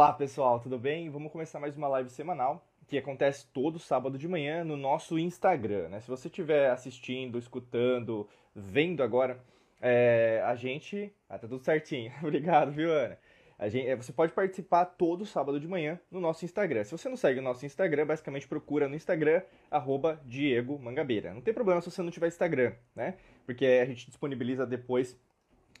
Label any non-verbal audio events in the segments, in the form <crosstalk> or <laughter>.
Olá pessoal, tudo bem? Vamos começar mais uma live semanal que acontece todo sábado de manhã no nosso Instagram. Né? Se você estiver assistindo, escutando, vendo agora, é, a gente. Ah, tá tudo certinho. <laughs> Obrigado, viu, Ana? A gente, é, você pode participar todo sábado de manhã no nosso Instagram. Se você não segue o nosso Instagram, basicamente procura no Instagram, arroba Diego Mangabeira. Não tem problema se você não tiver Instagram, né? Porque a gente disponibiliza depois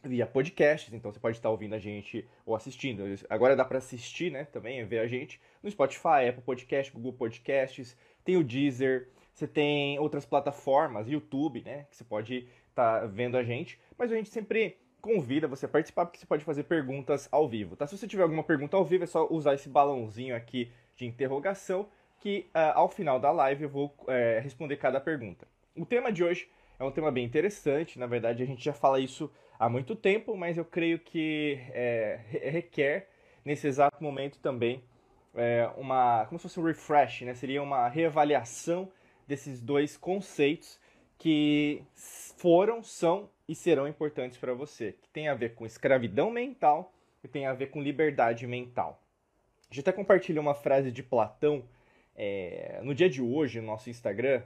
via podcasts, então você pode estar ouvindo a gente ou assistindo. Agora dá para assistir, né, também, ver a gente no Spotify, Apple Podcast, Google Podcasts, tem o Deezer, você tem outras plataformas, YouTube, né, que você pode estar vendo a gente, mas a gente sempre convida você a participar porque você pode fazer perguntas ao vivo, tá? Se você tiver alguma pergunta ao vivo, é só usar esse balãozinho aqui de interrogação que uh, ao final da live eu vou uh, responder cada pergunta. O tema de hoje é um tema bem interessante, na verdade a gente já fala isso há muito tempo, mas eu creio que é, requer nesse exato momento também é, uma, como se fosse um refresh, né? Seria uma reavaliação desses dois conceitos que foram, são e serão importantes para você, que tem a ver com escravidão mental e tem a ver com liberdade mental. Gente até compartilha uma frase de Platão é, no dia de hoje no nosso Instagram,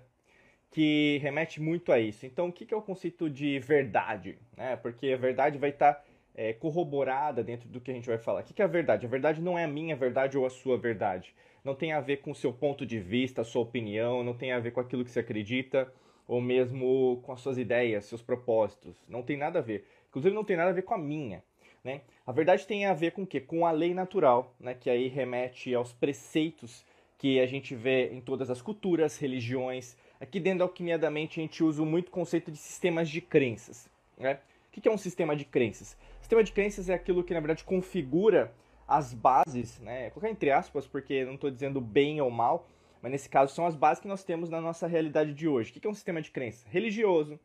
que remete muito a isso. Então, o que é o conceito de verdade? Né? Porque a verdade vai estar tá, é, corroborada dentro do que a gente vai falar. O que é a verdade? A verdade não é a minha verdade ou a sua verdade. Não tem a ver com o seu ponto de vista, a sua opinião, não tem a ver com aquilo que você acredita, ou mesmo com as suas ideias, seus propósitos. Não tem nada a ver. Inclusive, não tem nada a ver com a minha. Né? A verdade tem a ver com o quê? Com a lei natural, né? que aí remete aos preceitos que a gente vê em todas as culturas, religiões, Aqui dentro da Alquimia da Mente a gente usa muito o conceito de sistemas de crenças. Né? O que é um sistema de crenças? Sistema de crenças é aquilo que na verdade configura as bases, né? colocar entre aspas, porque não estou dizendo bem ou mal, mas nesse caso são as bases que nós temos na nossa realidade de hoje. O que é um sistema de crenças? Religioso,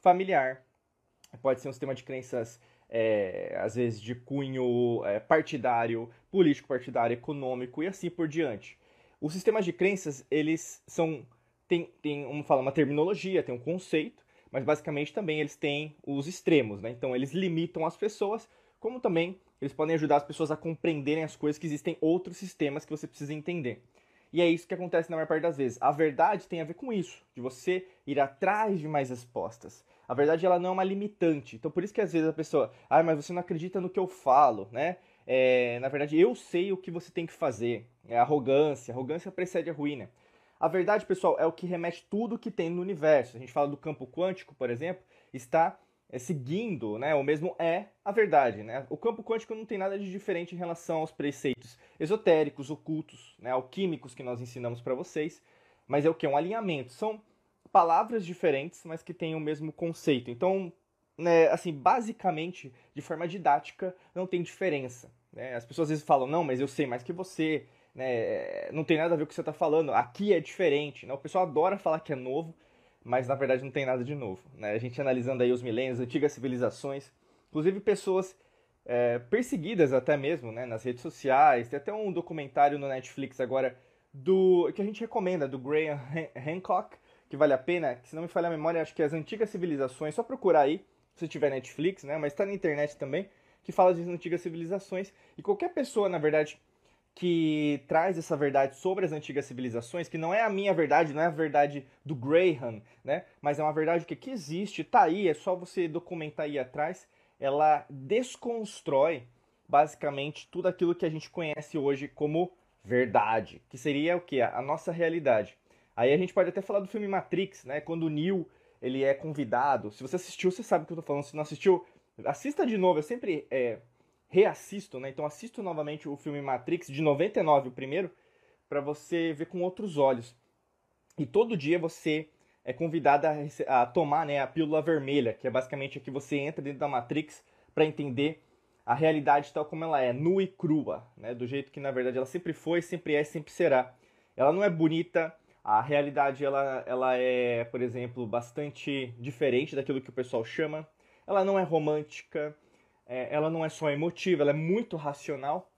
familiar, pode ser um sistema de crenças é, às vezes de cunho é, partidário, político partidário, econômico e assim por diante. Os sistemas de crenças, eles são tem, tem uma, fala, uma terminologia, tem um conceito, mas basicamente também eles têm os extremos, né? Então eles limitam as pessoas, como também eles podem ajudar as pessoas a compreenderem as coisas que existem outros sistemas que você precisa entender. E é isso que acontece na maior parte das vezes. A verdade tem a ver com isso, de você ir atrás de mais respostas. A verdade ela não é uma limitante. Então por isso que às vezes a pessoa, ah, mas você não acredita no que eu falo, né? É, na verdade, eu sei o que você tem que fazer. É arrogância. Arrogância precede a ruína. A verdade, pessoal, é o que remete tudo que tem no universo. A gente fala do campo quântico, por exemplo, está é, seguindo, né, ou mesmo é a verdade. Né? O campo quântico não tem nada de diferente em relação aos preceitos esotéricos, ocultos, né, alquímicos que nós ensinamos para vocês, mas é o que? Um alinhamento. São palavras diferentes, mas que têm o mesmo conceito. Então, né, assim, basicamente, de forma didática, não tem diferença. Né? As pessoas às vezes falam, não, mas eu sei mais que você, né, não tem nada a ver com o que você está falando, aqui é diferente. Né? O pessoal adora falar que é novo, mas na verdade não tem nada de novo. Né? A gente analisando aí os milênios, antigas civilizações, inclusive pessoas é, perseguidas até mesmo né, nas redes sociais. Tem até um documentário no Netflix agora do que a gente recomenda, do Graham Hancock, que vale a pena, que se não me falha a memória, acho que é as antigas civilizações, só procurar aí, se tiver Netflix, né, mas está na internet também, que fala das antigas civilizações. E qualquer pessoa, na verdade, que traz essa verdade sobre as antigas civilizações, que não é a minha verdade, não é a verdade do Graham, né? Mas é uma verdade que, que existe, tá aí, é só você documentar aí atrás. Ela desconstrói basicamente tudo aquilo que a gente conhece hoje como verdade, que seria o que a nossa realidade. Aí a gente pode até falar do filme Matrix, né? Quando o Neo ele é convidado. Se você assistiu, você sabe o que eu tô falando. Se não assistiu, assista de novo. Eu sempre é, reassisto, né? Então assisto novamente o filme Matrix de 99, o primeiro, para você ver com outros olhos. E todo dia você é convidado a, a, tomar né, a pílula vermelha, que é basicamente a que você entra dentro da Matrix para entender a realidade tal como ela é, nua e crua, né? Do jeito que na verdade ela sempre foi, sempre é, sempre será. Ela não é bonita, a realidade ela, ela é, por exemplo, bastante diferente daquilo que o pessoal chama. Ela não é romântica, é, ela não é só emotiva, ela é muito racional.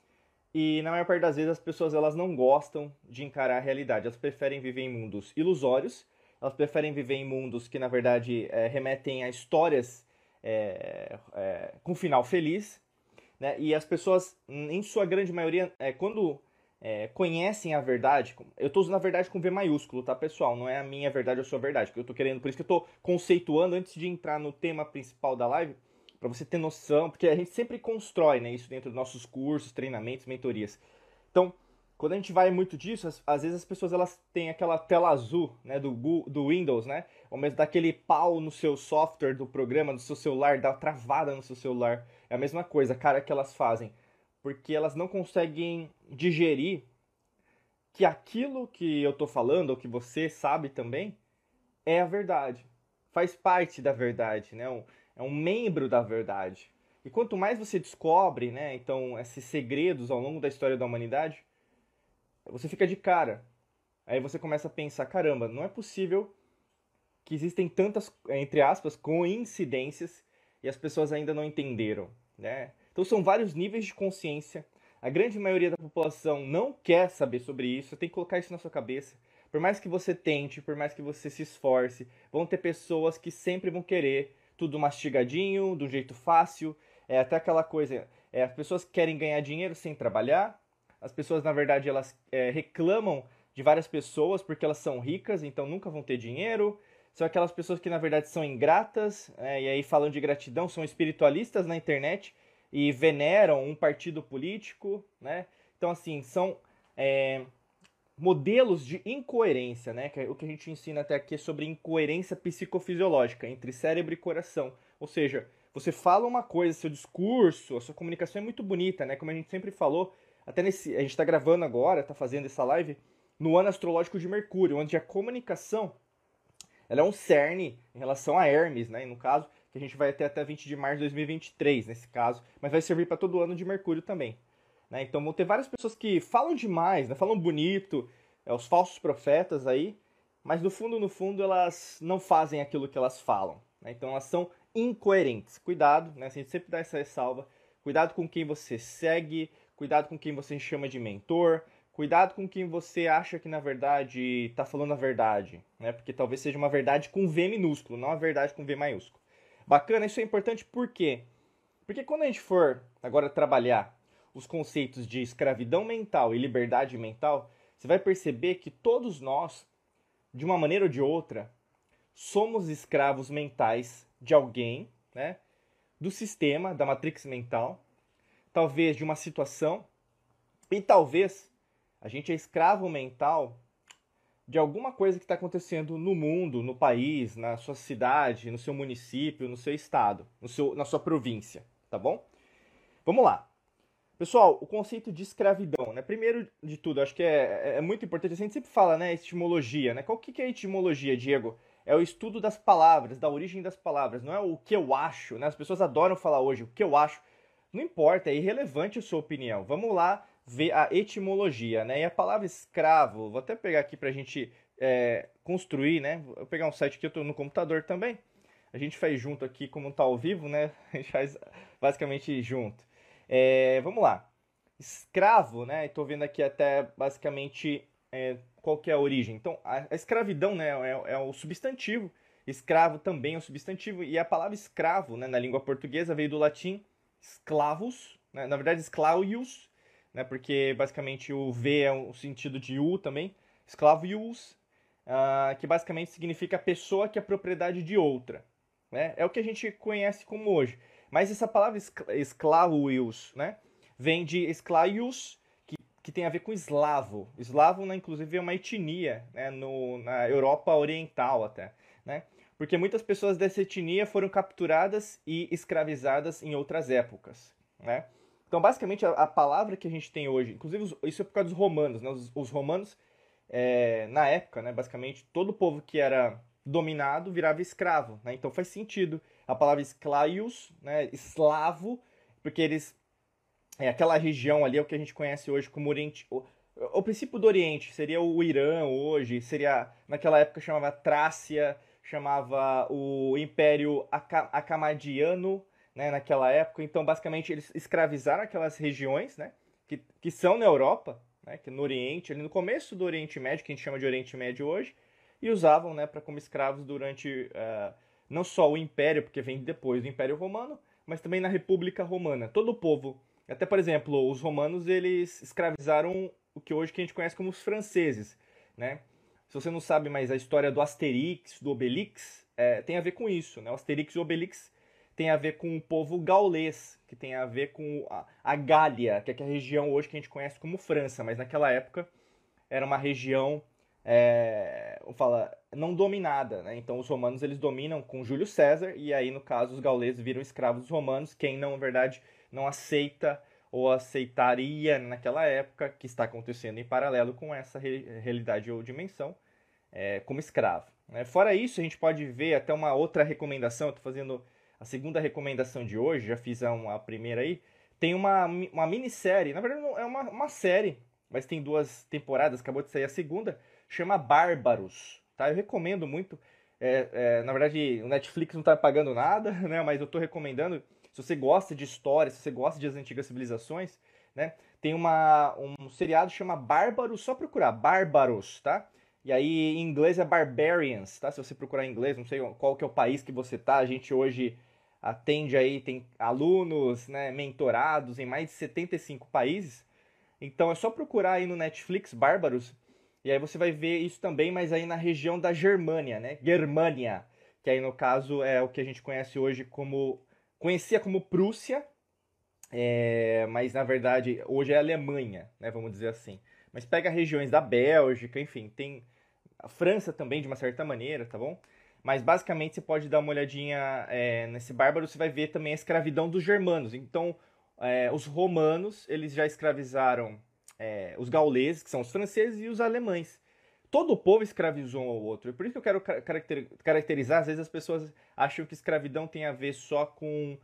E na maior parte das vezes as pessoas elas não gostam de encarar a realidade. Elas preferem viver em mundos ilusórios. Elas preferem viver em mundos que na verdade é, remetem a histórias é, é com final feliz. né? E as pessoas, em sua grande maioria, é, quando é, conhecem a verdade, eu estou usando a verdade com V maiúsculo, tá, pessoal? Não é a minha verdade ou a sua verdade, que eu estou querendo, por isso que eu estou conceituando antes de entrar no tema principal da live, para você ter noção, porque a gente sempre constrói né, isso dentro dos nossos cursos, treinamentos, mentorias. Então, quando a gente vai muito disso, às, às, vezes as pessoas elas têm aquela tela azul, né, do, do Windows, né, ou mesmo daquele pau no seu software do programa, do seu celular, dá travada no seu celular. É a mesma coisa, cara, que elas fazem, porque elas não conseguem digerir que aquilo que eu tô falando, ou que você sabe também, é a verdade. Faz parte da verdade, né? É um membro da verdade. E quanto mais você descobre, né, então, esses segredos ao longo da história da humanidade, você fica de cara. Aí você começa a pensar, caramba, não é possível que existem tantas, entre aspas, coincidências e as pessoas ainda não entenderam, né? Então são vários níveis de consciência. A grande maioria da população não quer saber sobre isso, tem que colocar isso na sua cabeça. Por mais que você tente, por mais que você se esforce, vão ter pessoas que sempre vão querer tudo mastigadinho, do jeito fácil. É até aquela coisa, é, as pessoas querem ganhar dinheiro sem trabalhar, as pessoas, na verdade, elas é, reclamam de várias pessoas porque elas são ricas, então nunca vão ter dinheiro. São aquelas pessoas que, na verdade, são ingratas, é, e aí falando de gratidão, são espiritualistas na internet e veneram um partido político, né? Então, assim, são é, modelos de incoerência, né? Que é o que a gente ensina até aqui é sobre incoerência psicofisiológica entre cérebro e coração. Ou seja, você fala uma coisa, seu discurso, a sua comunicação é muito bonita, né? Como a gente sempre falou, até nesse. A gente está gravando agora, está fazendo essa live no ano astrológico de Mercúrio, onde a comunicação ela é um cerne em relação a Hermes, né? E no caso, que a gente vai ter até 20 de março de 2023, nesse caso, mas vai servir para todo ano de Mercúrio também. Né? Então vão ter várias pessoas que falam demais, né? falam bonito, é, os falsos profetas aí, mas no fundo, no fundo, elas não fazem aquilo que elas falam. Né? Então elas são incoerentes. Cuidado, né? a gente sempre dá essa ressalva. Cuidado com quem você segue, cuidado com quem você chama de mentor, cuidado com quem você acha que na verdade está falando a verdade, né? Porque talvez seja uma verdade com V minúsculo, não a verdade com V maiúsculo. Bacana, isso é importante por quê? Porque quando a gente for agora trabalhar os conceitos de escravidão mental e liberdade mental, você vai perceber que todos nós, de uma maneira ou de outra, somos escravos mentais de alguém, né? Do sistema, da matrix mental, talvez de uma situação, e talvez a gente é escravo mental de alguma coisa que está acontecendo no mundo, no país, na sua cidade, no seu município, no seu estado, no seu, na sua província, tá bom? Vamos lá. Pessoal, o conceito de escravidão, né? Primeiro de tudo, acho que é, é, é muito importante, a gente sempre fala, né, etimologia, né? Qual que, é a etimologia, Diego? É o estudo das palavras, da origem das palavras, não é o que eu acho, né? As pessoas adoram falar hoje o que eu acho. Não importa, é irrelevante a sua opinião. Vamos lá ver a etimologia, né? E a palavra escravo, vou até pegar aqui para a gente é, construir, né? Vou pegar um site que eu estou no computador também. A gente faz junto aqui, como está ao vivo, né? <laughs> A gente faz basicamente junto. É, vamos lá. Escravo, né? Estou vendo aqui até basicamente é, qual que é a origem. Então, a, a escravidão, né? É, é o substantivo. Escravo também é o substantivo. E a palavra escravo, né? Na língua portuguesa veio do latim esclavos, né? na verdade esclavius, né? porque basicamente o V é o sentido de U também, esclavius, uh, que basicamente significa pessoa que é propriedade de outra. Né? É o que a gente conhece como hoje. Mas essa palavra esclavius né? vem de esclavius, que, que tem a ver com eslavo. Eslavo, né, inclusive, é uma etnia né, no, na Europa Oriental até. Né? porque muitas pessoas dessa etnia foram capturadas e escravizadas em outras épocas, né? Então, basicamente, a, a palavra que a gente tem hoje, inclusive isso é por causa dos romanos, né? Os, os romanos, é, na época, né, basicamente, todo o povo que era dominado virava escravo, né? Então faz sentido a palavra esclaios, né, eslavo, porque eles é aquela região ali é o que a gente conhece hoje como Oriente, o, o princípio do Oriente seria o Irã hoje, seria naquela época chamava Trácia, chamava o Império Acamadiano, né, naquela época. Então, basicamente, eles escravizaram aquelas regiões, né, que, que são na Europa, né, que no Oriente, ali no começo do Oriente Médio, que a gente chama de Oriente Médio hoje, e usavam, né, para como escravos durante uh, não só o Império, porque vem depois do Império Romano, mas também na República Romana. Todo o povo, até por exemplo, os romanos eles escravizaram o que hoje que a gente conhece como os franceses, né? Se você não sabe mais a história do Asterix, do Obelix, é, tem a ver com isso, né? O Asterix e o Obelix tem a ver com o povo gaulês, que tem a ver com a, a Gália, que é a região hoje que a gente conhece como França, mas naquela época era uma região é, fala, não dominada, né? Então os romanos eles dominam com Júlio César e aí no caso os gauleses viram escravos dos romanos, quem não, na verdade, não aceita ou aceitaria naquela época que está acontecendo em paralelo com essa realidade ou dimensão é, como escravo. Né? Fora isso, a gente pode ver até uma outra recomendação. Estou fazendo a segunda recomendação de hoje, já fiz a, primeira aí. Tem uma, uma minissérie, na verdade é uma, uma série, mas tem duas temporadas, acabou de sair a segunda chama Bárbaros, tá? Eu recomendo muito. É, é, na verdade, o Netflix não está pagando nada, <laughs> né? Mas eu estou recomendando. Se você gosta de história, se você gosta de as antigas civilizações, né? Tem uma, um seriado chama Bárbaros, só procurar Bárbaros, tá? E aí em inglês é Barbarians, tá? Se você procurar em inglês, não sei qual que é o país que você tá. A gente hoje atende aí, tem alunos, né, mentorados em mais de 75 países. Então é só procurar aí no Netflix Bárbaros e aí você vai ver isso também, mas aí na região da Germânia, né? Germânia, que aí no caso é o que a gente conhece hoje como conhecia como Prússia, é, mas na verdade hoje é Alemanha, né? Vamos dizer assim. Mas pega regiões da Bélgica, enfim, tem a França também de uma certa maneira, tá bom? Mas basicamente você pode dar uma olhadinha é, nesse bárbaro, você vai ver também a escravidão dos germanos. Então, é, os romanos, eles já escravizaram é, os gauleses, que são os franceses, e os alemães. Todo o povo escravizou um ao outro. Por isso que eu quero caracterizar, às vezes as pessoas acham que escravidão tem a ver só com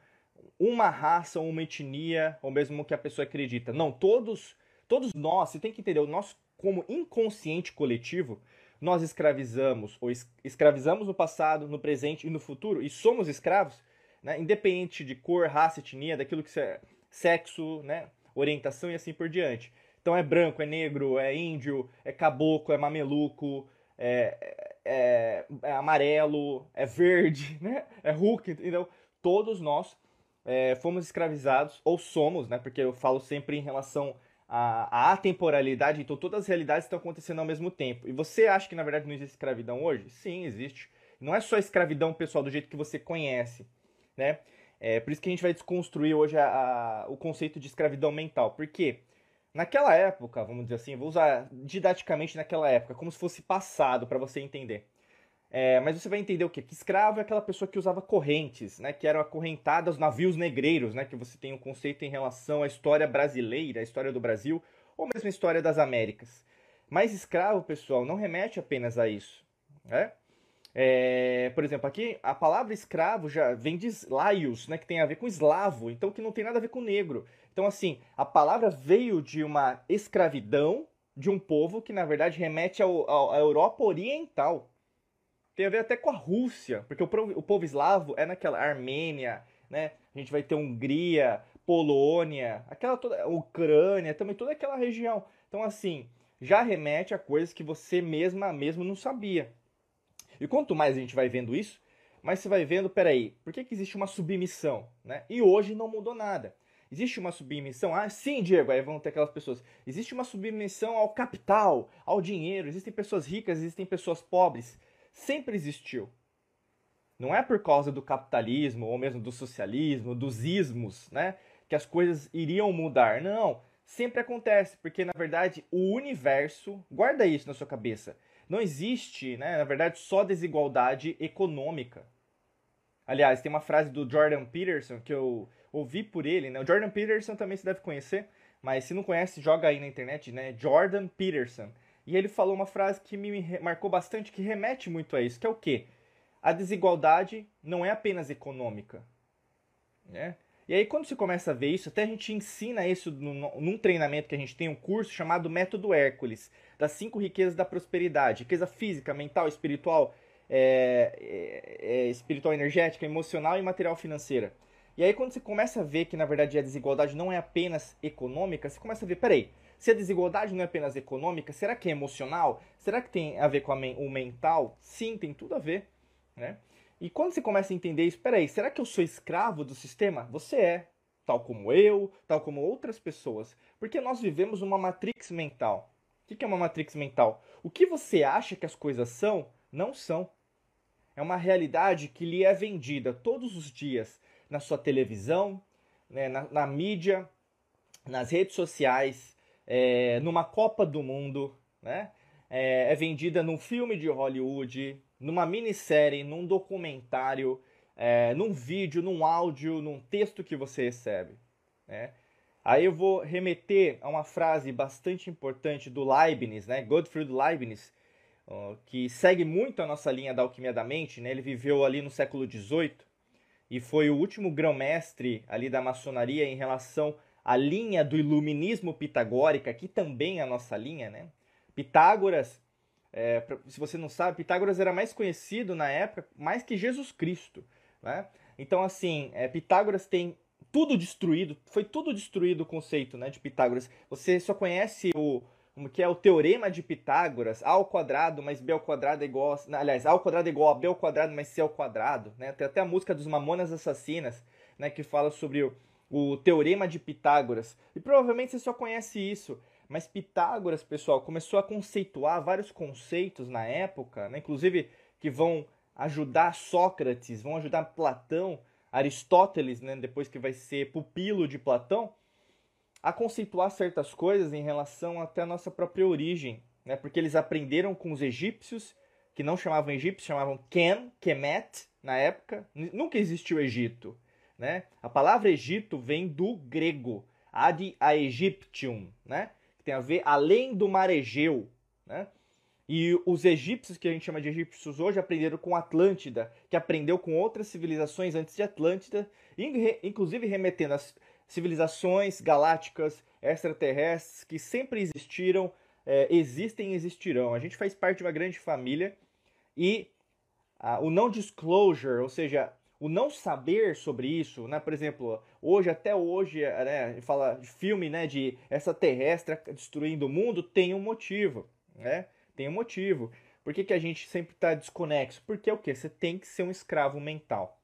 uma raça uma etnia, ou mesmo que a pessoa acredita. Não, todos, todos nós, você tem que entender, nós como inconsciente coletivo, nós escravizamos, ou escravizamos no passado, no presente e no futuro, e somos escravos, né, independente de cor, raça, etnia, daquilo que é sexo, né, orientação e assim por diante. Então é branco, é negro, é índio, é caboclo, é mameluco, é, é, é amarelo, é verde, <laughs> né? É Hulk. Então, todos nós é, fomos escravizados, ou somos, né? Porque eu falo sempre em relação à, à atemporalidade, então todas as realidades estão acontecendo ao mesmo tempo. E você acha que na verdade não existe escravidão hoje? Sim, existe. Não é só escravidão, pessoal, do jeito que você conhece, né? É por isso que a gente vai desconstruir hoje a, a, o conceito de escravidão mental. Por quê? Naquela época, vamos dizer assim, vou usar didaticamente naquela época, como se fosse passado para você entender. É, mas você vai entender o quê? Que escravo é aquela pessoa que usava correntes, né? Que eram acorrentadas navios negreiros, né? Que você tem um conceito em relação à história brasileira, à história do Brasil, ou mesmo a história das Américas. Mas escravo, pessoal, não remete apenas a isso, né? É, por exemplo, aqui a palavra escravo já vem de laios, né, que tem a ver com eslavo, então que não tem nada a ver com negro. Então, assim, a palavra veio de uma escravidão de um povo que, na verdade, remete ao, ao, à Europa Oriental. Tem a ver até com a Rússia, porque o, o povo eslavo é naquela Armênia, né? A gente vai ter Hungria, Polônia, aquela toda, Ucrânia, também toda aquela região. Então, assim, já remete a coisas que você mesma mesmo não sabia. E quanto mais a gente vai vendo isso, mais você vai vendo, peraí, por que, que existe uma submissão? Né? E hoje não mudou nada. Existe uma submissão? Ah, sim, Diego. Aí vão ter aquelas pessoas. Existe uma submissão ao capital, ao dinheiro. Existem pessoas ricas, existem pessoas pobres. Sempre existiu. Não é por causa do capitalismo ou mesmo do socialismo, dos ismos, né, que as coisas iriam mudar. Não, sempre acontece, porque na verdade o universo, guarda isso na sua cabeça. Não existe, né, na verdade, só desigualdade econômica. Aliás, tem uma frase do Jordan Peterson que eu ouvi por ele, né? O Jordan Peterson também se deve conhecer, mas se não conhece, joga aí na internet, né? Jordan Peterson. E ele falou uma frase que me marcou bastante, que remete muito a isso, que é o quê? A desigualdade não é apenas econômica, né? E aí quando você começa a ver isso, até a gente ensina isso num treinamento que a gente tem, um curso chamado Método Hércules, das cinco riquezas da prosperidade, riqueza física, mental, espiritual, é, é, é, espiritual energética, emocional e material financeira. E aí quando você começa a ver que na verdade a desigualdade não é apenas econômica, você começa a ver, peraí, se a desigualdade não é apenas econômica, será que é emocional? Será que tem a ver com a, o mental? Sim, tem tudo a ver, né? E quando você começa a entender isso, peraí, será que eu sou escravo do sistema? Você é, tal como eu, tal como outras pessoas. Porque nós vivemos uma matrix mental. O que é uma matrix mental? O que você acha que as coisas são, não são. É uma realidade que lhe é vendida todos os dias na sua televisão, né, na, na mídia, nas redes sociais, é, numa Copa do Mundo, né? É, é, vendida num filme de Hollywood, numa minissérie, num documentário, é, num vídeo, num áudio, num texto que você recebe. Né? Aí eu vou remeter a uma frase bastante importante do Leibniz, né? Gottfried Leibniz, que segue muito a nossa linha da alquimia da mente. Né? Ele viveu ali no século XVIII e foi o último grão-mestre ali da maçonaria em relação à linha do iluminismo pitagórica, que também é a nossa linha, né? Pitágoras, é, se você não sabe, Pitágoras era mais conhecido na época mais que Jesus Cristo, né? Então, assim, é, Pitágoras tem tudo destruído, foi tudo destruído o conceito né, de Pitágoras. Você só conhece o, que é o teorema de Pitágoras, a ao quadrado mais b ao quadrado é igual, a, aliás, a ao quadrado é igual a b ao quadrado mais c ao quadrado, né? Tem até a música dos Mamonas Assassinas, né, que fala sobre o, o teorema de Pitágoras. E provavelmente você só conhece isso, mas Pitágoras, pessoal, começou a conceituar vários conceitos na época, né, inclusive que vão ajudar Sócrates, vão ajudar Platão, Aristóteles, né, depois que vai ser pupilo de Platão, a conceituar certas coisas em relação até a nossa própria origem, né? Porque eles aprenderam com os egípcios, que não chamavam egípcios, chamavam Ken, Kemet, na época. Nunca existiu Egito, né? A palavra Egito vem do grego, ad aegyptium, né? Que tem a ver além do mar Egeu, né? E os egípcios, que a gente chama de egípcios hoje, aprenderam com Atlântida, que aprendeu com outras civilizações antes de Atlântida, inclusive remetendo as civilizações galácticas, extraterrestres, que sempre existiram, é, existem e existirão. A gente faz parte de uma grande família e o não disclosure, ou seja, o não saber sobre isso, né? Por exemplo, hoje até hoje, né, fala de filme, né, de extraterrestre destruindo o mundo, tem um motivo, né? Tem um motivo. Por que, que a gente sempre está desconexo? Porque o que? Você tem que ser um escravo mental.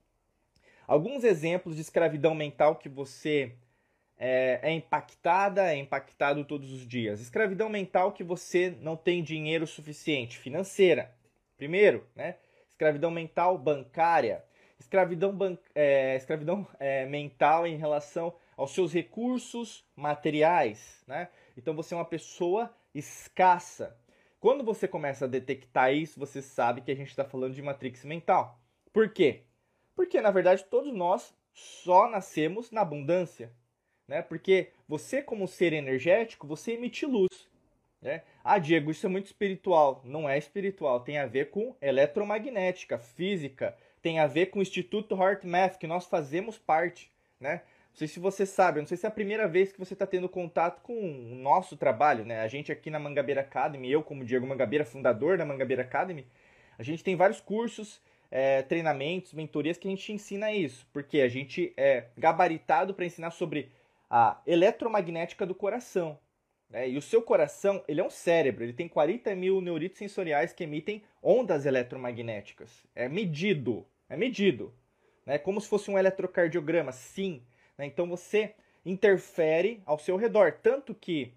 Alguns exemplos de escravidão mental que você é, é, impactada, é impactado todos os dias. Escravidão mental que você não tem dinheiro suficiente, financeira. Primeiro, né? Escravidão mental bancária. Escravidão, ban é, escravidão é, mental em relação aos seus recursos materiais, né? Então você é uma pessoa escassa. Quando você começa a detectar isso, você sabe que a gente está falando de matrix mental. Por quê? Porque, na verdade, todos nós só nascemos na abundância. Né? Porque você, como ser energético, você emite luz. Né? Ah, Diego, isso é muito espiritual. Não é espiritual, tem a ver com eletromagnética, física, tem a ver com o Instituto Heart Math, que nós fazemos parte. Né? Não sei se você sabe, não sei se é a primeira vez que você está tendo contato com o nosso trabalho. Né? A gente aqui na Mangabeira Academy, eu como Diego Mangabeira, fundador da Mangabeira Academy, a gente tem vários cursos é, treinamentos, mentorias que a gente ensina isso, porque a gente é gabaritado para ensinar sobre a eletromagnética do coração. Né? E o seu coração, ele é um cérebro, ele tem 40 mil neuritos sensoriais que emitem ondas eletromagnéticas. É medido, é medido. Né? Como se fosse um eletrocardiograma, sim. Né? Então você interfere ao seu redor. Tanto que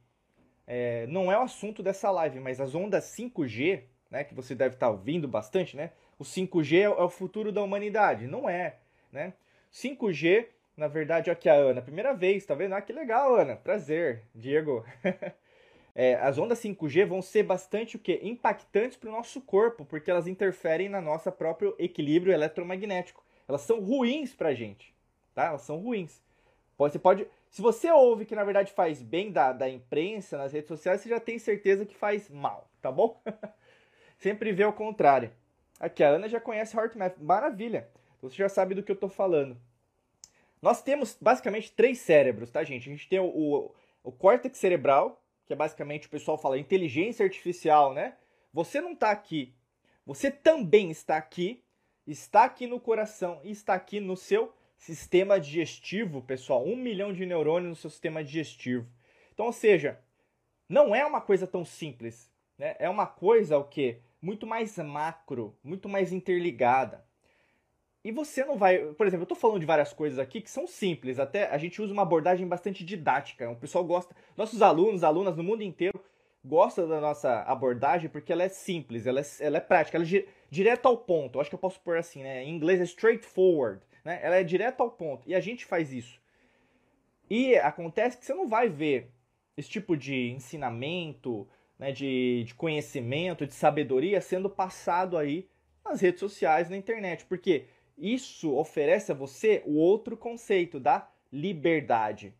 é, não é o assunto dessa live, mas as ondas 5G, né, que você deve estar ouvindo bastante, né? o 5G é, é o futuro da humanidade. Não é, né? 5G, na verdade, aqui a Ana, primeira vez, tá vendo? Ah, que legal, Ana. Prazer, Diego. <laughs> é, as ondas 5G vão ser bastante o quê? Impactantes para o nosso corpo, porque elas interferem na nossa próprio equilíbrio eletromagnético. Elas são ruins para a gente, tá? Elas são ruins. Você pode, se você ouve que na verdade faz bem da, da imprensa nas redes sociais, você já tem certeza que faz mal, tá bom? <laughs> Sempre vê o contrário. Aqui, a Ana já conhece HeartMath. Maravilha! Você já sabe do que eu estou falando. Nós temos basicamente três cérebros, tá, gente? A gente tem o, o, o córtex cerebral, que é basicamente o pessoal fala inteligência artificial, né? Você não está aqui. Você também está aqui, está aqui no coração e está aqui no seu sistema digestivo, pessoal. Um milhão de neurônios no seu sistema digestivo. Então, ou seja, não é uma coisa tão simples. Né? É uma coisa o que? Muito mais macro, muito mais interligada. e você não vai. Por exemplo, eu estou falando de várias coisas aqui que são simples, até a gente usa uma abordagem bastante didática. O pessoal gosta, nossos alunos, alunas no mundo inteiro gostam da nossa abordagem porque ela é simples, ela é, ela é prática, ela é direto ao ponto. Eu acho que eu posso pôr assim, né? Em inglês é straightforward, né? Ela é direto ao ponto. E a gente faz isso. E acontece que você não vai ver esse tipo de ensinamento, né, de, de conhecimento, de sabedoria sendo passado aí nas redes sociais, na internet. Porque isso oferece a você o outro conceito da liberdade,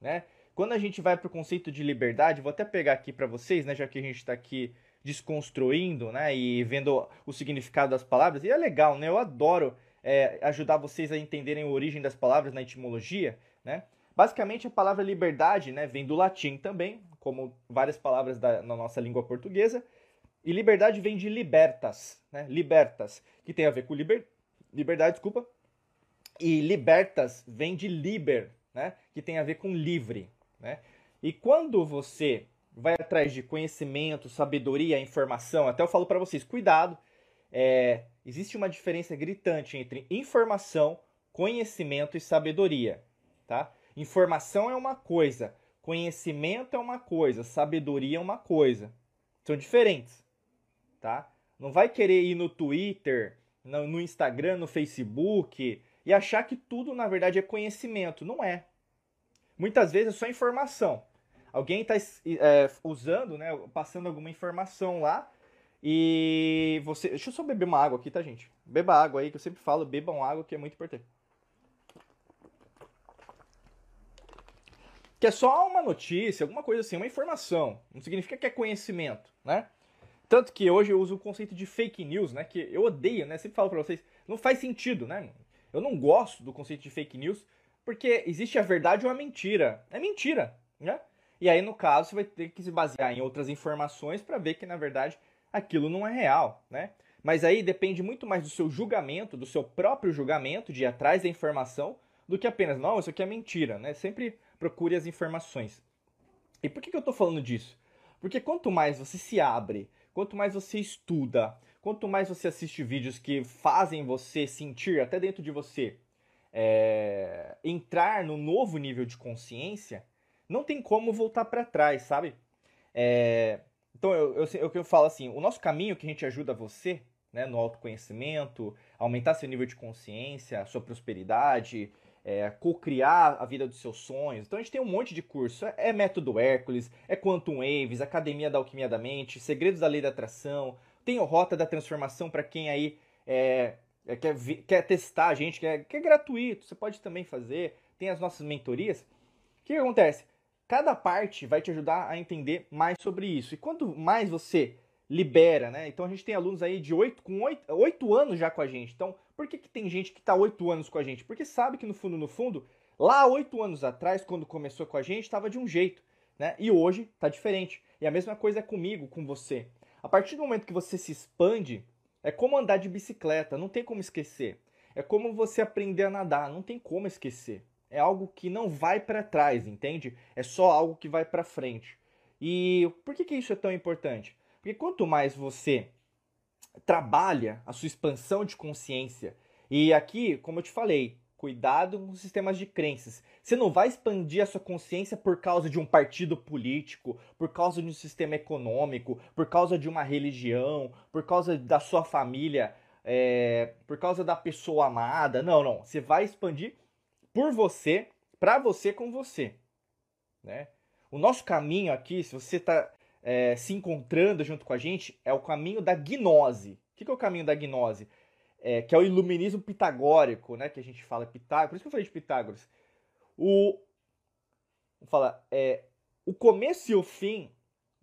né? Quando a gente vai para o conceito de liberdade, vou até pegar aqui para vocês, né, já que a gente está aqui desconstruindo, né, e vendo o significado das palavras, e é legal, né? Eu adoro é, ajudar vocês a entenderem a origem das palavras na etimologia, né? Basicamente, a palavra liberdade, né, vem do latim também, como várias palavras da, na nossa língua portuguesa, e liberdade vem de libertas, né? Libertas, que tem a ver com liber, liberdade, desculpa. E libertas vem de liber, né? Que tem a ver com livre, né? E quando você vai atrás de conhecimento, sabedoria, informação, até eu falo para vocês, cuidado, é, existe uma diferença gritante entre informação, conhecimento e sabedoria, tá? Informação é uma coisa, conhecimento é uma coisa, sabedoria é uma coisa. São diferentes, tá? Não vai querer ir no Twitter no, Instagram, no Facebook e achar que tudo na verdade é conhecimento. Não é. Muitas vezes é só informação. Alguém está é, usando, né, passando alguma informação lá e você. Deixa eu só beber uma água aqui, tá, gente? Beba água aí, que eu sempre falo, bebam água, que é muito importante. Que é só uma notícia, alguma coisa assim, uma informação. Não significa que é conhecimento, né? Tanto que hoje eu uso o conceito de fake news, né? Que eu odeio, né? Sempre falo pra vocês, não faz sentido, né? Eu não gosto do conceito de fake news, porque existe a verdade ou a mentira. É mentira, né? E aí, no caso, você vai ter que se basear em outras informações para ver que, na verdade, aquilo não é real, né? Mas aí depende muito mais do seu julgamento, do seu próprio julgamento, de ir atrás da informação, do que apenas, não, isso aqui é mentira, né? Sempre procure as informações. E por que, que eu estou falando disso? Porque quanto mais você se abre Quanto mais você estuda, quanto mais você assiste vídeos que fazem você sentir, até dentro de você, é, entrar no novo nível de consciência, não tem como voltar para trás, sabe? É, então eu, eu, eu, eu falo assim, o nosso caminho que a gente ajuda você né, no autoconhecimento, aumentar seu nível de consciência, sua prosperidade, é, co-criar a vida dos seus sonhos. Então a gente tem um monte de curso. É, é Método Hércules, é Quantum Waves, Academia da Alquimia da Mente, Segredos da Lei da Atração, tem o Rota da Transformação para quem aí é, é, quer, quer testar a gente, que é, que é gratuito, você pode também fazer. Tem as nossas mentorias. O que, acontece? Cada parte vai te ajudar a entender mais sobre isso. E quanto mais você libera, né? Então a gente tem alunos aí de 8, com 8, 8 anos já com a gente. Então, por que, que tem gente que está 8 anos com a gente? Porque sabe que no fundo, no fundo, lá 8 anos atrás, quando começou com a gente, estava de um jeito, né? E hoje está diferente. E a mesma coisa é comigo, com você. A partir do momento que você se expande, é como andar de bicicleta, não tem como esquecer. É como você aprender a nadar, não tem como esquecer. É algo que não vai para trás, entende? É só algo que vai para frente. E por que, que isso é tão importante? Porque quanto mais você trabalha a sua expansão de consciência, e aqui, como eu te falei, cuidado com os sistemas de crenças. Você não vai expandir a sua consciência por causa de um partido político, por causa de um sistema econômico, por causa de uma religião, por causa da sua família, é, por causa da pessoa amada. Não, não. Você vai expandir por você, para você com você. Né? O nosso caminho aqui, se você está é, se encontrando junto com a gente é o caminho da gnose. O que, que é o caminho da gnose? É, que é o iluminismo pitagórico, né? Que a gente fala Pitágoras. Por isso que eu falei de Pitágoras. O, falar, é, o começo e o fim,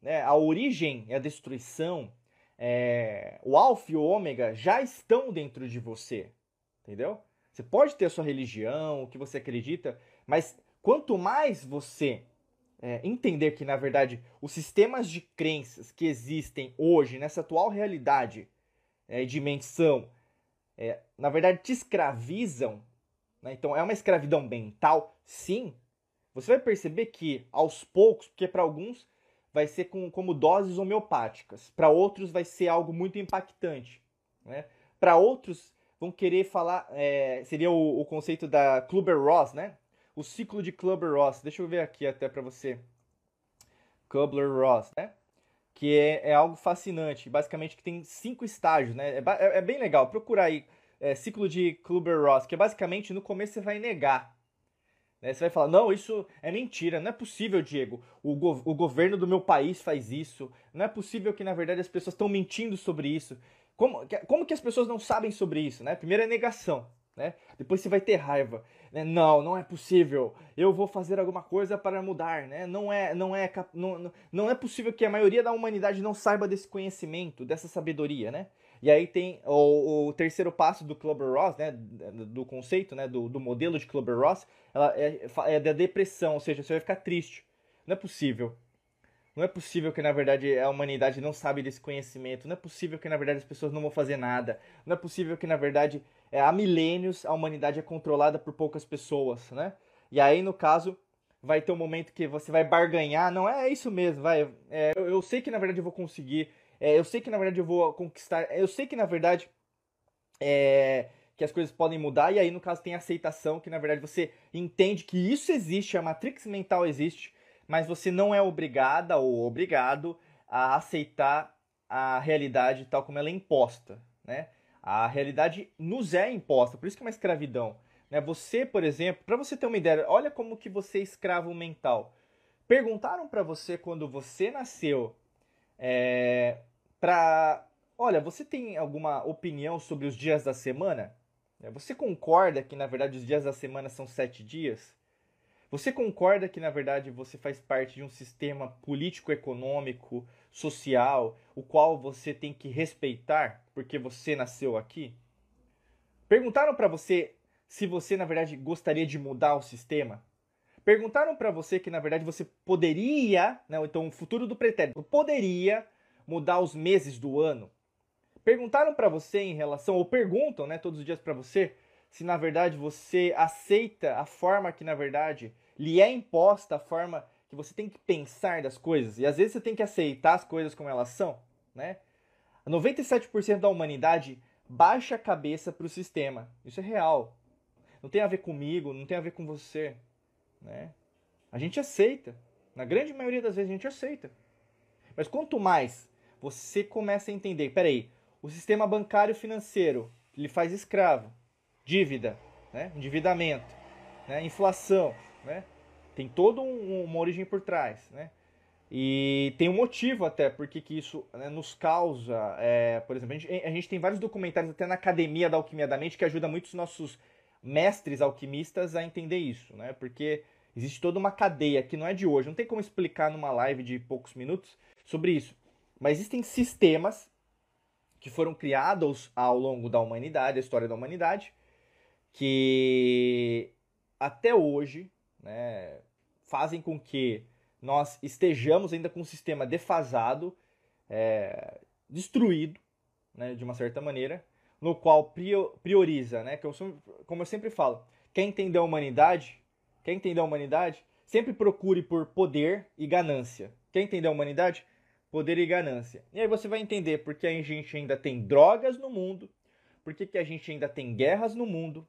né? A origem e a destruição, é, o alfa e o ômega já estão dentro de você, entendeu? Você pode ter a sua religião, o que você acredita, mas quanto mais você é, entender que, na verdade, os sistemas de crenças que existem hoje, nessa atual realidade é, dimensão, é, na verdade, te escravizam, né? então é uma escravidão mental, sim, você vai perceber que, aos poucos, porque para alguns vai ser com, como doses homeopáticas, para outros vai ser algo muito impactante, né? para outros vão querer falar. É, seria o, o conceito da Kluber-Ross, né? O ciclo de Kluber-Ross. Deixa eu ver aqui até para você. Kubler-Ross, né? Que é, é, algo fascinante. Basicamente, que tem cinco estágios, né? É, é, é bem legal. Procura aí. É, ciclo de Kluber-Ross, que é basicamente no começo você vai negar. Né? Você vai falar, não, isso é mentira, não é possível, Diego. O, go o governo do meu país faz isso. Não é possível que, na verdade, as pessoas estão mentindo sobre isso. Como, como que as pessoas não sabem sobre isso? Né? Primeiro é negação. Né? Depois você vai ter raiva. Né? Não, não é possível. Eu vou fazer alguma coisa para mudar. Né? Não, é, não, é, não, não é possível que a maioria da humanidade não saiba desse conhecimento, dessa sabedoria. Né? E aí tem o, o terceiro passo do Clubber-Ross, né? do conceito, né? do, do modelo de Clubber-Ross, é, é da depressão, ou seja, você vai ficar triste. Não é possível. Não é possível que, na verdade, a humanidade não sabe desse conhecimento. Não é possível que, na verdade, as pessoas não vão fazer nada. Não é possível que, na verdade, é, há milênios a humanidade é controlada por poucas pessoas, né? E aí, no caso, vai ter um momento que você vai barganhar. Não, é isso mesmo, vai. É, eu, eu, sei que, na verdade, eu vou conseguir. É, eu sei que, na verdade, eu vou conquistar. Eu sei que, na verdade, é, que as coisas podem mudar. E aí, no caso, tem aceitação, que, na verdade, você entende que isso existe, a matrix mental existe mas você não é obrigada ou obrigado a aceitar a realidade tal como ela é imposta, né? A realidade nos é imposta, por isso que é uma escravidão. Né? Você, por exemplo, para você ter uma ideia, olha como que você é escravo mental. Perguntaram para você quando você nasceu, é, para, olha, você tem alguma opinião sobre os dias da semana? Você concorda que na verdade os dias da semana são sete dias? Você concorda que, na verdade, você faz parte de um sistema político-econômico, social, o qual você tem que respeitar porque você nasceu aqui? Perguntaram para você se você, na verdade, gostaria de mudar o sistema? Perguntaram para você que, na verdade, você poderia, né, então o futuro do pretérito, poderia mudar os meses do ano? Perguntaram para você em relação, ou perguntam, né, todos os dias para você, se na verdade você aceita a forma que, na verdade, lhe é imposta a forma que você tem que pensar das coisas. E às vezes você tem que aceitar as coisas como elas são, né? 97% da humanidade baixa a cabeça para o sistema. Isso é real. Não tem a ver comigo, não tem a ver com você, né? A gente aceita. Na grande maioria das vezes a gente aceita. Mas quanto mais você começa a entender, peraí, o sistema bancário financeiro lhe faz escravo, dívida, né? endividamento, né? inflação, né? Tem toda um, uma origem por trás, né? E tem um motivo até porque que isso né, nos causa, é, por exemplo, a gente, a gente, tem vários documentários até na Academia da Alquimia da Mente que ajuda os nossos mestres alquimistas a entender isso, né? Porque existe toda uma cadeia que não é de hoje, não tem como explicar numa live de poucos minutos sobre isso. Mas existem sistemas que foram criados ao longo da humanidade, a história da humanidade, que até hoje né, fazem com que nós estejamos ainda com um sistema defasado, é, destruído, né, de uma certa maneira, no qual prioriza, né, que eu, como eu sempre falo, quer entender a humanidade, quer entender a humanidade, sempre procure por poder e ganância. Quer entender a humanidade? Poder e ganância. E aí você vai entender porque a gente ainda tem drogas no mundo, por que, que a gente ainda tem guerras no mundo,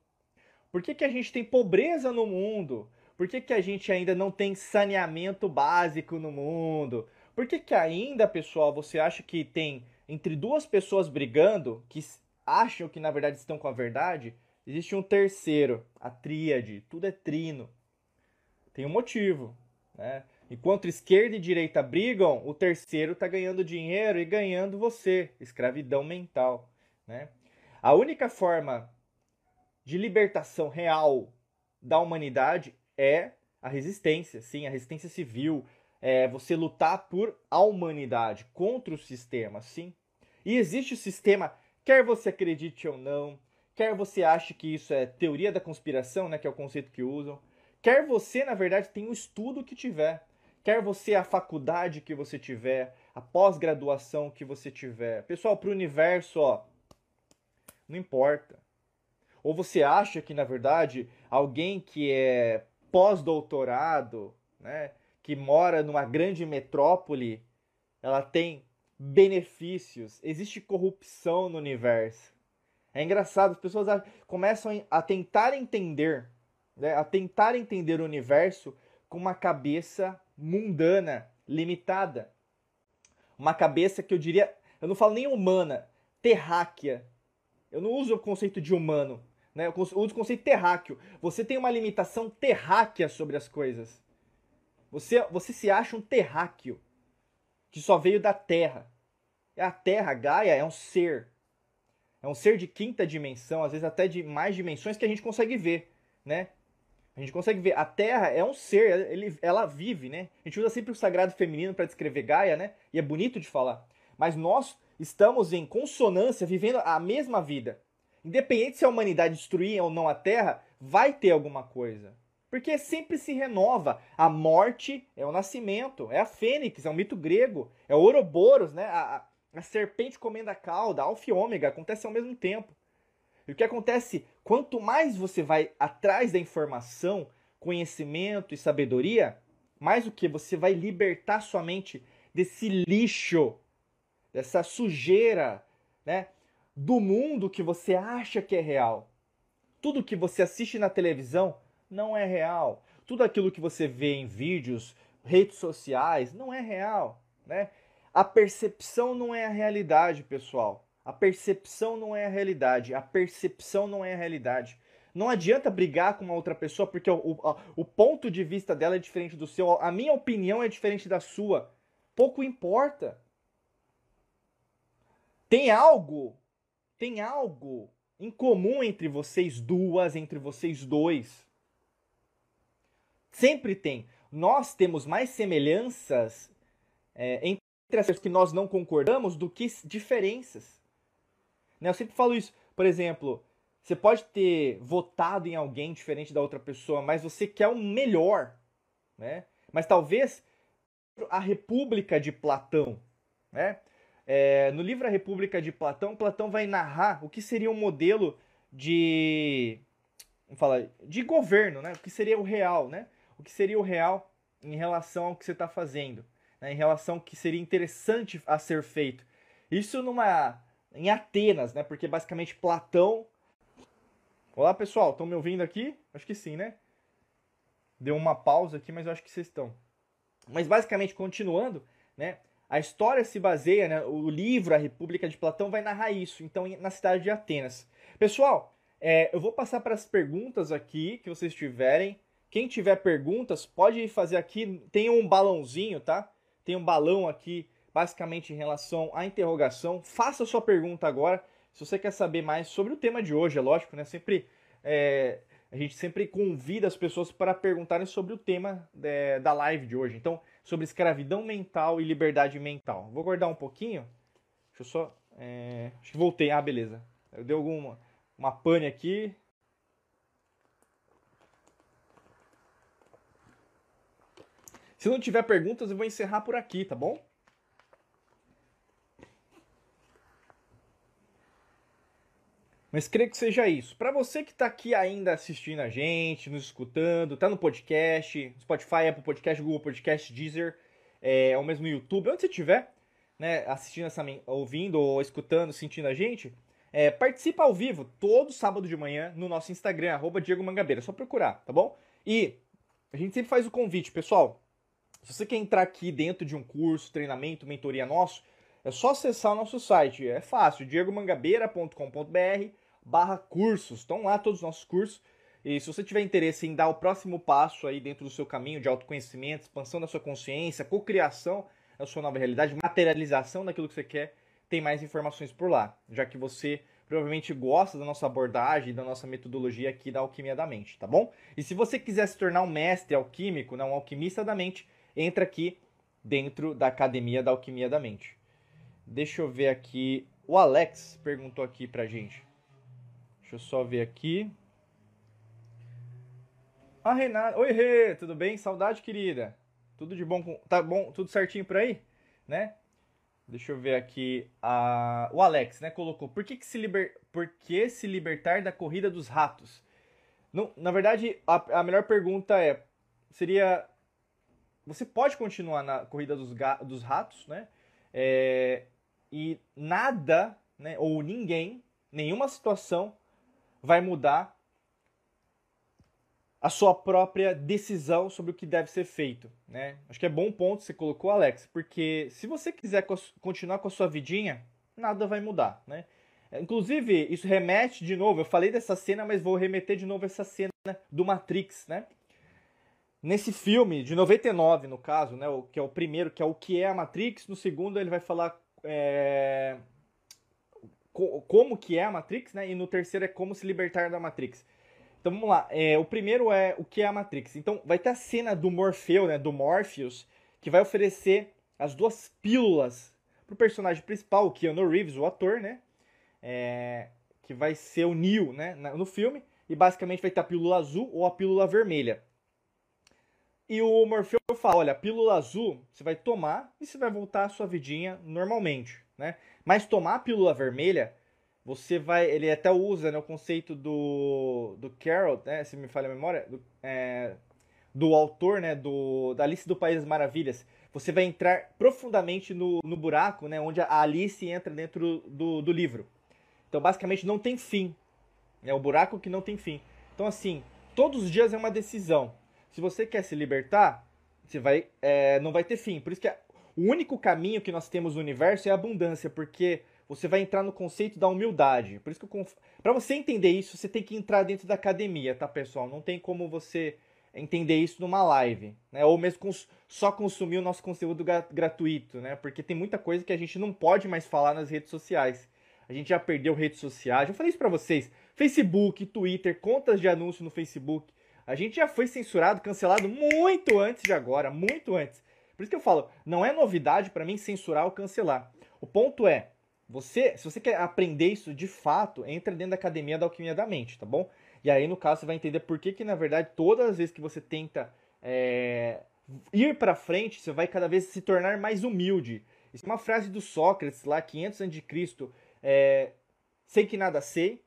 por que, que a gente tem pobreza no mundo, por que, que a gente ainda não tem saneamento básico no mundo? Por que, que ainda, pessoal, você acha que tem entre duas pessoas brigando, que acham que na verdade estão com a verdade, existe um terceiro, a tríade, tudo é trino. Tem um motivo, né? Enquanto esquerda e direita brigam, o terceiro está ganhando dinheiro e ganhando você, escravidão mental, né? A única forma de libertação real da humanidade é a resistência, sim, a resistência civil, é você lutar por a humanidade, contra o sistema, sim. E existe o sistema, quer você acredite ou não, quer você ache que isso é teoria da conspiração, né, que é o conceito que usam, quer você, na verdade, tenha o estudo que tiver, quer você a faculdade que você tiver, a pós-graduação que você tiver. Pessoal, para o universo, ó, não importa. Ou você acha que, na verdade, alguém que é pós-doutorado, né, que mora numa grande metrópole, ela tem benefícios. Existe corrupção no universo. É engraçado, as pessoas começam a tentar entender, né, a tentar entender o universo com uma cabeça mundana, limitada. Uma cabeça que eu diria, eu não falo nem humana, terráquea. Eu não uso o conceito de humano, né? Eu uso o conceito terráqueo. Você tem uma limitação terráquea sobre as coisas. Você, você se acha um terráqueo que só veio da Terra. A Terra, Gaia, é um ser. É um ser de quinta dimensão, às vezes até de mais dimensões que a gente consegue ver, né? A gente consegue ver. A Terra é um ser, ele, ela vive, né? A gente usa sempre o sagrado feminino para descrever Gaia, né? E é bonito de falar. Mas nós estamos em consonância, vivendo a mesma vida. Independente se a humanidade destruir ou não a Terra, vai ter alguma coisa. Porque sempre se renova. A morte é o nascimento, é a fênix, é um mito grego, é o Ouroboros, né? A, a serpente comendo a cauda, alfa e ômega, acontece ao mesmo tempo. E o que acontece, quanto mais você vai atrás da informação, conhecimento e sabedoria, mais o que você vai libertar sua mente desse lixo, dessa sujeira, né, do mundo que você acha que é real. Tudo que você assiste na televisão não é real. Tudo aquilo que você vê em vídeos, redes sociais, não é real, né? A percepção não é a realidade, pessoal. A percepção não é a realidade. A percepção não é a realidade. Não adianta brigar com uma outra pessoa porque o, o, o ponto de vista dela é diferente do seu. A minha opinião é diferente da sua. Pouco importa. Tem algo, tem algo em comum entre vocês duas, entre vocês dois. Sempre tem. Nós temos mais semelhanças é, entre as pessoas que nós não concordamos do que diferenças. Né? Eu sempre falo isso. Por exemplo, você pode ter votado em alguém diferente da outra pessoa, mas você quer o melhor. Né? Mas talvez a República de Platão. Né? É, no livro A República de Platão, Platão vai narrar o que seria um modelo de. Vamos falar, de governo, né? O que seria o real, né? O que seria o real em relação ao que você está fazendo, né? em relação ao que seria interessante a ser feito. Isso numa em Atenas, né? Porque basicamente Platão. Olá pessoal, estão me ouvindo aqui? Acho que sim, né? Deu uma pausa aqui, mas eu acho que vocês estão. Mas basicamente, continuando, né? A história se baseia, né? O livro A República de Platão vai narrar isso, então, na cidade de Atenas. Pessoal, é, eu vou passar para as perguntas aqui que vocês tiverem. Quem tiver perguntas, pode fazer aqui. Tem um balãozinho, tá? Tem um balão aqui basicamente em relação à interrogação. Faça sua pergunta agora. Se você quer saber mais sobre o tema de hoje, é lógico, né? Sempre é, a gente sempre convida as pessoas para perguntarem sobre o tema é, da live de hoje. Então, sobre escravidão mental e liberdade mental. Vou guardar um pouquinho. Deixa eu só. É, acho que voltei. Ah, beleza. Eu dei alguma uma pane aqui. Se não tiver perguntas, eu vou encerrar por aqui, tá bom? Mas creio que seja isso. Para você que está aqui ainda assistindo a gente, nos escutando, tá no podcast, Spotify, Apple Podcast, Google Podcast, Deezer, é, ou mesmo no YouTube, onde você estiver, né, assistindo essa, ouvindo ou escutando, sentindo a gente, é, participa ao vivo todo sábado de manhã no nosso Instagram, arroba Diego Mangabeira. É só procurar, tá bom? E a gente sempre faz o convite, pessoal. Se você quer entrar aqui dentro de um curso, treinamento, mentoria nosso, é só acessar o nosso site. É fácil, diegomangabeira.com.br barra cursos. Estão lá todos os nossos cursos. E se você tiver interesse em dar o próximo passo aí dentro do seu caminho de autoconhecimento, expansão da sua consciência, cocriação da sua nova realidade, materialização daquilo que você quer, tem mais informações por lá, já que você provavelmente gosta da nossa abordagem, da nossa metodologia aqui da alquimia da mente, tá bom? E se você quiser se tornar um mestre alquímico, não um alquimista da mente, entra aqui dentro da academia da alquimia da mente. Deixa eu ver aqui, o Alex perguntou aqui pra gente. Deixa eu só ver aqui. A ah, Renata. Oi, Rê, tudo bem? Saudade, querida. Tudo de bom? Com... Tá bom? Tudo certinho por aí? Né? Deixa eu ver aqui. A... O Alex, né, colocou. Por que, que se, liber... Por que se libertar da corrida dos ratos? Não, na verdade, a, a melhor pergunta é: seria. Você pode continuar na corrida dos, ga... dos ratos, né? É... E nada, né, ou ninguém nenhuma situação vai mudar a sua própria decisão sobre o que deve ser feito, né? Acho que é bom ponto que você colocou, Alex, porque se você quiser continuar com a sua vidinha, nada vai mudar, né? Inclusive, isso remete de novo, eu falei dessa cena, mas vou remeter de novo essa cena do Matrix, né? Nesse filme, de 99 no caso, né, que é o primeiro, que é o que é a Matrix, no segundo ele vai falar é, como que é a Matrix, né, e no terceiro é como se libertar da Matrix. Então vamos lá, é, o primeiro é o que é a Matrix. Então vai ter a cena do Morpheu, né, do Morpheus, que vai oferecer as duas pílulas pro personagem principal, o Keanu Reeves, o ator, né, é, que vai ser o Neo, né, no filme, e basicamente vai ter a pílula azul ou a pílula vermelha. E o Morfeu fala: olha, a pílula azul você vai tomar e você vai voltar à sua vidinha normalmente, né? Mas tomar a pílula vermelha, você vai. Ele até usa né, o conceito do, do Carol, né? Se me falha a memória, do, é, do autor, né? Do, da Alice do País das Maravilhas. Você vai entrar profundamente no, no buraco, né? Onde a Alice entra dentro do, do livro. Então, basicamente, não tem fim. É o buraco que não tem fim. Então, assim, todos os dias é uma decisão. Se você quer se libertar, você vai, é, não vai ter fim. Por isso que o único caminho que nós temos no universo é a abundância, porque você vai entrar no conceito da humildade. Por isso que conf... para você entender isso, você tem que entrar dentro da academia, tá, pessoal? Não tem como você entender isso numa live, né? Ou mesmo cons... só consumir o nosso conteúdo gratuito, né? Porque tem muita coisa que a gente não pode mais falar nas redes sociais. A gente já perdeu redes sociais. Eu falei isso para vocês. Facebook, Twitter, contas de anúncio no Facebook. A gente já foi censurado, cancelado muito antes de agora, muito antes. Por isso que eu falo, não é novidade para mim censurar ou cancelar. O ponto é, você, se você quer aprender isso de fato, entra dentro da academia da alquimia da mente, tá bom? E aí, no caso, você vai entender por que, que na verdade, todas as vezes que você tenta é, ir para frente, você vai cada vez se tornar mais humilde. Isso é uma frase do Sócrates, lá 500 a.C., é, sei que nada sei.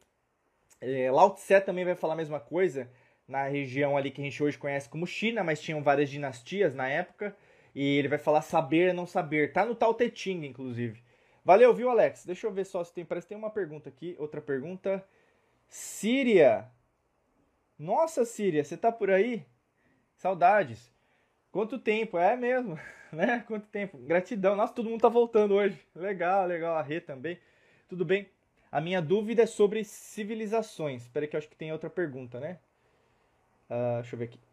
É, Lao Tse também vai falar a mesma coisa na região ali que a gente hoje conhece como China, mas tinham várias dinastias na época. E ele vai falar saber não saber. Tá no Tao Te Ching, inclusive. Valeu, viu, Alex? Deixa eu ver só se tem. Parece que tem uma pergunta aqui. Outra pergunta. Síria. Nossa, Síria, você tá por aí? Saudades. Quanto tempo? É mesmo, <laughs> né? Quanto tempo? Gratidão. Nossa, todo mundo tá voltando hoje. Legal, legal. A Rê também. Tudo bem. A minha dúvida é sobre civilizações. Espera que eu acho que tem outra pergunta, né? Uh, deixa eu ver aqui.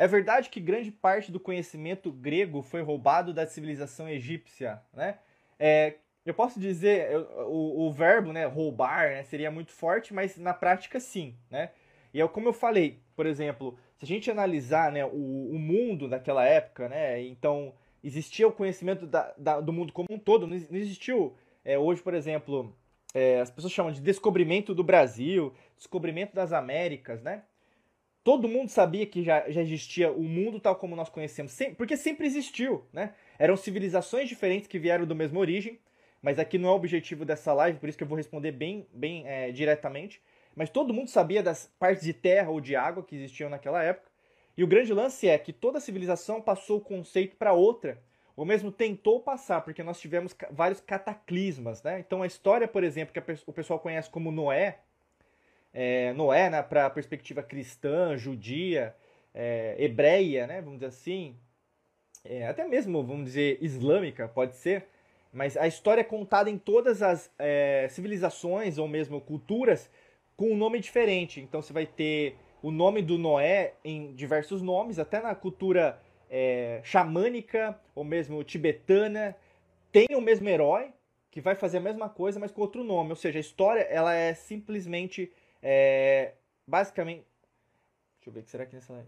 É verdade que grande parte do conhecimento grego foi roubado da civilização egípcia, né? É, eu posso dizer, o, o verbo, né, roubar, né, seria muito forte, mas na prática sim, né? E é como eu falei, por exemplo, se a gente analisar, né, o, o mundo daquela época, né, então existia o conhecimento da, da, do mundo como um todo, não existiu, é, hoje, por exemplo, é, as pessoas chamam de descobrimento do Brasil, descobrimento das Américas, né? Todo mundo sabia que já, já existia o mundo tal como nós conhecemos, porque sempre existiu, né? Eram civilizações diferentes que vieram da mesma origem, mas aqui não é o objetivo dessa live, por isso que eu vou responder bem, bem é, diretamente. Mas todo mundo sabia das partes de terra ou de água que existiam naquela época. E o grande lance é que toda civilização passou o conceito para outra, ou mesmo tentou passar, porque nós tivemos vários cataclismas, né? Então a história, por exemplo, que o pessoal conhece como Noé, é, Noé, né, para a perspectiva cristã, judia, é, hebreia, né, vamos dizer assim, é, até mesmo, vamos dizer, islâmica, pode ser, mas a história é contada em todas as é, civilizações ou mesmo culturas com um nome diferente. Então você vai ter o nome do Noé em diversos nomes, até na cultura é, xamânica ou mesmo tibetana, tem o mesmo herói que vai fazer a mesma coisa, mas com outro nome. Ou seja, a história ela é simplesmente é, basicamente. Deixa eu ver, que será que nessa.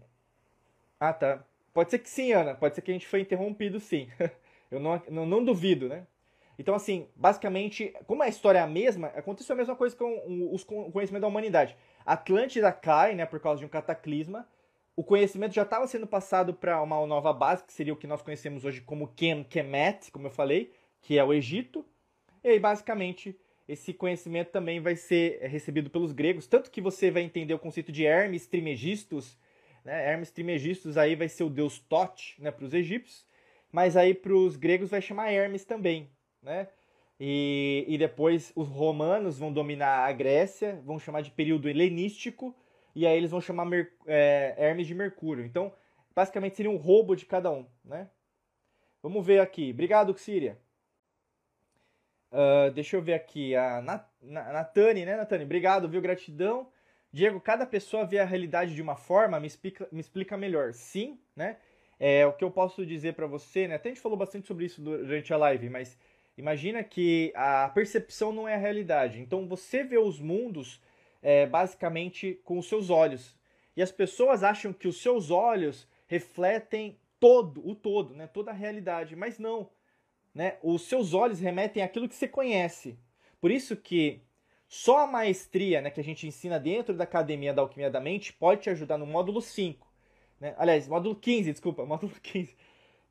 Ah, tá. Pode ser que sim, Ana. Pode ser que a gente foi interrompido, sim. <laughs> eu não, não, não, duvido, né? Então, assim, basicamente, como a história é a mesma, aconteceu a mesma coisa com os conhecimentos da humanidade. Atlântida cai, né, por causa de um cataclisma. O conhecimento já estava sendo passado para uma nova base, que seria o que nós conhecemos hoje como Kem Kemet, como eu falei, que é o Egito. E aí, basicamente, esse conhecimento também vai ser recebido pelos gregos, tanto que você vai entender o conceito de Hermes Trimegistus, né? Hermes Trimegistus aí vai ser o deus Tote, né, para os egípcios, mas aí para os gregos vai chamar Hermes também, né? E, e depois os romanos vão dominar a Grécia, vão chamar de período helenístico, e aí eles vão chamar Mer é, Hermes de Mercúrio. Então, basicamente seria um roubo de cada um, né? Vamos ver aqui. Obrigado, Síria. Uh, deixa eu ver aqui. A Nat né, Natane? Obrigado, viu? Gratidão. Diego, cada pessoa vê a realidade de uma forma, me explica, me explica melhor. Sim, né? É, o que eu posso dizer para você, né? Até a gente falou bastante sobre isso durante a live, mas imagina que a percepção não é a realidade. Então você vê os mundos é, basicamente com os seus olhos. E as pessoas acham que os seus olhos refletem todo, o todo, né? Toda a realidade, mas não. Né? Os seus olhos remetem àquilo que você conhece. Por isso que só a maestria né, que a gente ensina dentro da Academia da Alquimia da Mente pode te ajudar no módulo 5. Né? Aliás, módulo 15, desculpa, <laughs> módulo 15.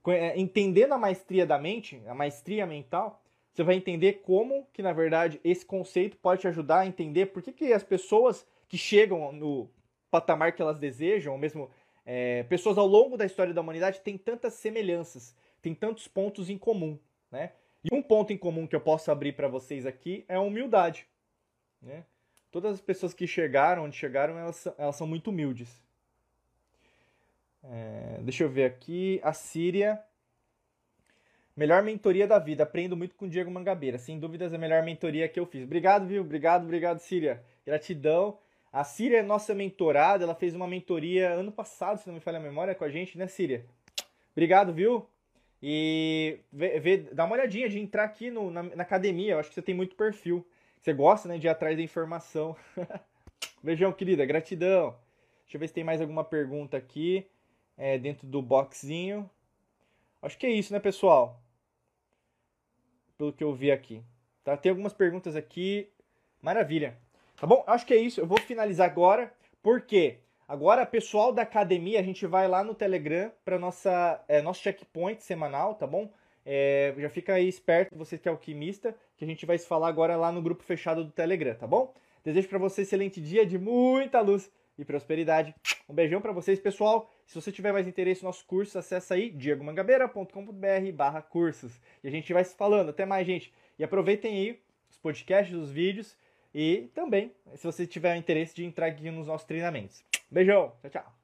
É, entendendo a maestria da mente, a maestria mental, você vai entender como que, na verdade, esse conceito pode te ajudar a entender por que, que as pessoas que chegam no patamar que elas desejam, ou mesmo é, pessoas ao longo da história da humanidade, têm tantas semelhanças, têm tantos pontos em comum. Né? E um ponto em comum que eu posso abrir para vocês aqui é a humildade. Né? Todas as pessoas que chegaram, onde chegaram, elas, elas são muito humildes. É, deixa eu ver aqui. A Síria. Melhor mentoria da vida. Aprendo muito com o Diego Mangabeira. Sem dúvidas, a melhor mentoria que eu fiz. Obrigado, viu? Obrigado, obrigado, Síria. Gratidão. A Síria é nossa mentorada. Ela fez uma mentoria ano passado, se não me falha a memória, com a gente, né, Síria? Obrigado, viu? E vê, vê, dá uma olhadinha de entrar aqui no, na, na academia. Eu acho que você tem muito perfil. Você gosta, né, de ir atrás da informação. <laughs> Beijão, querida. Gratidão. Deixa eu ver se tem mais alguma pergunta aqui é, dentro do boxinho. Acho que é isso, né, pessoal? Pelo que eu vi aqui. Tá? Tem algumas perguntas aqui. Maravilha. Tá bom? Acho que é isso. Eu vou finalizar agora. Por quê? Agora, pessoal da academia, a gente vai lá no Telegram para nossa é, nosso checkpoint semanal, tá bom? É, já fica aí esperto, você que é alquimista, que a gente vai se falar agora lá no grupo fechado do Telegram, tá bom? Desejo para você um excelente dia de muita luz e prosperidade. Um beijão para vocês, pessoal. Se você tiver mais interesse no nosso curso, acessa aí diegomangabeira.com.br barra cursos. E a gente vai se falando. Até mais, gente. E aproveitem aí os podcasts, os vídeos e também, se você tiver interesse de entrar aqui nos nossos treinamentos. Beijão, tchau, tchau.